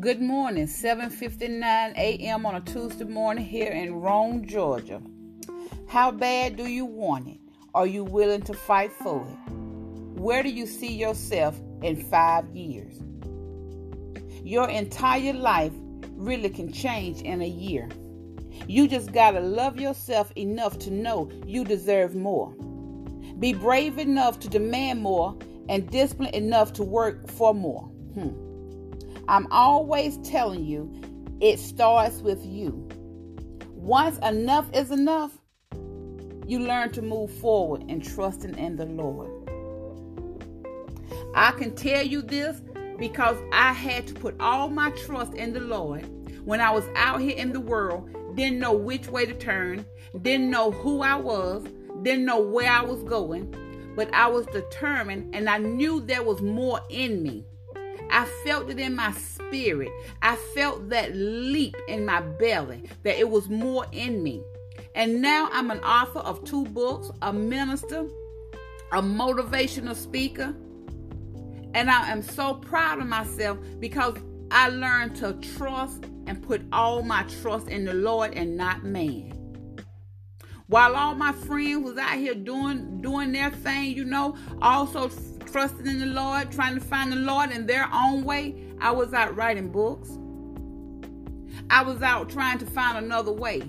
Good morning, 7:59 a.m. on a Tuesday morning here in Rome, Georgia. How bad do you want it? Are you willing to fight for it? Where do you see yourself in 5 years? Your entire life really can change in a year. You just got to love yourself enough to know you deserve more. Be brave enough to demand more and disciplined enough to work for more. Hmm. I'm always telling you, it starts with you. Once enough is enough, you learn to move forward and trusting in the Lord. I can tell you this because I had to put all my trust in the Lord when I was out here in the world, didn't know which way to turn, didn't know who I was, didn't know where I was going, but I was determined and I knew there was more in me. I felt it in my spirit. I felt that leap in my belly that it was more in me. And now I'm an author of two books, a minister, a motivational speaker. And I am so proud of myself because I learned to trust and put all my trust in the Lord and not man. While all my friends was out here doing doing their thing, you know, also trusting in the Lord, trying to find the Lord in their own way, I was out writing books. I was out trying to find another way.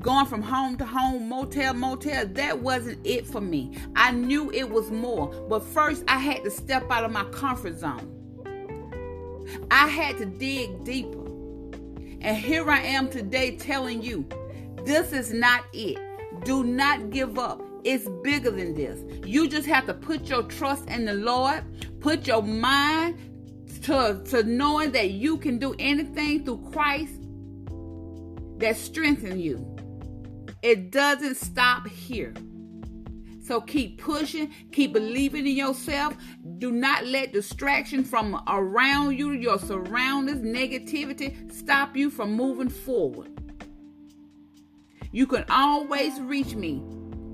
Going from home to home, motel, motel, that wasn't it for me. I knew it was more, but first I had to step out of my comfort zone. I had to dig deeper. And here I am today telling you this is not it. Do not give up. It's bigger than this. You just have to put your trust in the Lord, put your mind to, to knowing that you can do anything through Christ that strengthens you. It doesn't stop here. So keep pushing, keep believing in yourself. Do not let distraction from around you, your surroundings, negativity stop you from moving forward. You can always reach me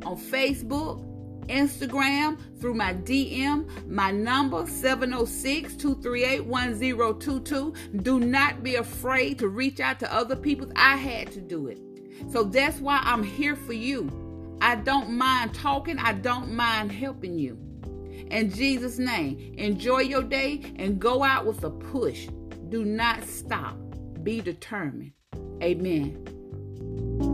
on Facebook, Instagram, through my DM, my number 706 238 1022. Do not be afraid to reach out to other people. I had to do it. So that's why I'm here for you. I don't mind talking, I don't mind helping you. In Jesus' name, enjoy your day and go out with a push. Do not stop. Be determined. Amen.